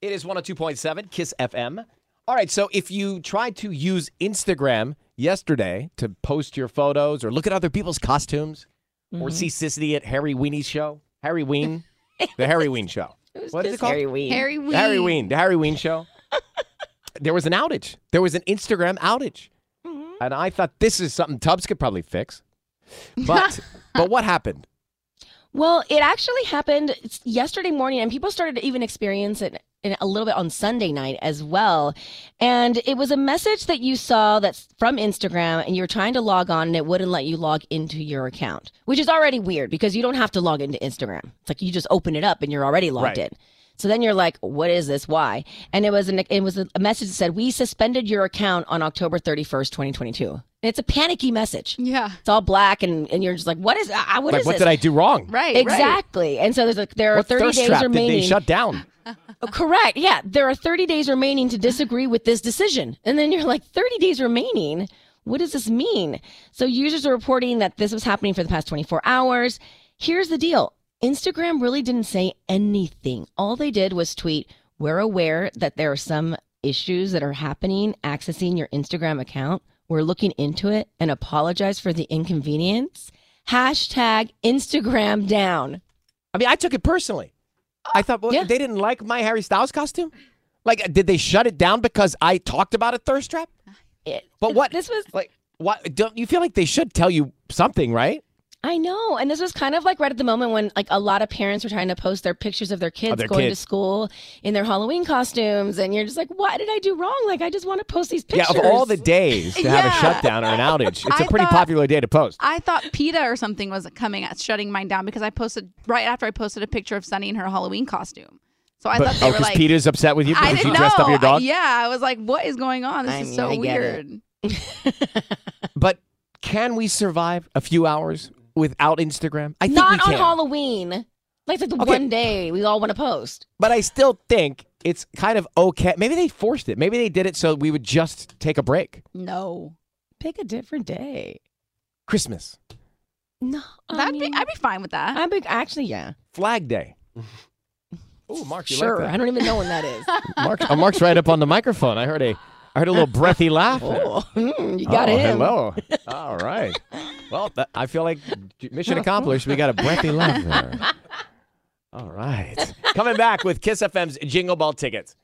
It is 102.7 Kiss FM. All right, so if you tried to use Instagram yesterday to post your photos or look at other people's costumes or mm-hmm. see Sissy at Harry Weenie's show, Harry Ween, the Harry Ween show. What is it called? Harry Ween. Harry Ween. The Harry Ween, the Harry Ween show. there was an outage. There was an Instagram outage. Mm-hmm. And I thought this is something Tubbs could probably fix. But but what happened? Well, it actually happened yesterday morning, and people started to even experience it in a little bit on Sunday night as well. And it was a message that you saw that's from Instagram, and you were trying to log on, and it wouldn't let you log into your account, which is already weird because you don't have to log into Instagram. It's like you just open it up and you're already logged Right. in. So then you're like, "What is this? Why?" And it was an, it was a message that said, "We suspended your account on October 31st, 2022." And it's a panicky message. Yeah. It's all black, and, and you're just like, "What is? Uh, what like is what this?" did I do wrong? Right. Right. Exactly. And so there's a, there are What 30 thirst days trap remaining. did they shut down? Oh, correct. Yeah. There are 30 days remaining to disagree with this decision. And then you're like, 30 days remaining? What does this mean? So users are reporting that this was happening for the past 24 hours. Here's the deal. Instagram really didn't say anything. All they did was tweet, we're aware that there are some issues that are happening accessing your Instagram account. We're looking into it and apologize for the inconvenience. Hashtag Instagram down. I mean, I took it personally. I thought well, Yeah. they didn't like my Harry Styles costume. Like, did they shut it down because I talked about a thirst trap? It- But what? This was like, what? Don't you feel like they should tell you something, right? I know. And this was kind of like right at the moment when like a lot of parents were trying to post their pictures of their kids their going kids. to school in their Halloween costumes. And you're just like, what did I do wrong? Like, I just want to post these pictures. Yeah, of all the days to have a shutdown or an outage, it's a I pretty thought- popular day to post. I thought PETA or something was coming at shutting mine down because I posted right after I posted a picture of Sunny in her Halloween costume. So I but, thought they oh, were because like, PETA's upset with you because you didn't dressed know. up your dog. Yeah, I was like, what is going on? This I is mean, so I weird. But can we survive a few hours without Instagram? I think Not we on. Halloween. Like, it's like the Okay. one day we all want to post. But I still think it's kind of okay. Maybe they forced it. Maybe they did it so we would just take a break. No, Pick a different day. Christmas, No. I that'd mean, be I'd be fine with that. I'd be, actually, yeah. Flag Day. Oh, Mark, you Sure. like I don't even know when that is. Mark, oh, Mark's right up on the microphone. I heard a, I heard a little breathy laugh. oh, mm, you got oh, him. Hello. All right. Well, that, I feel like mission accomplished. We got a breathy laugh there. All right. Coming back with Kiss FM's Jingle Ball tickets.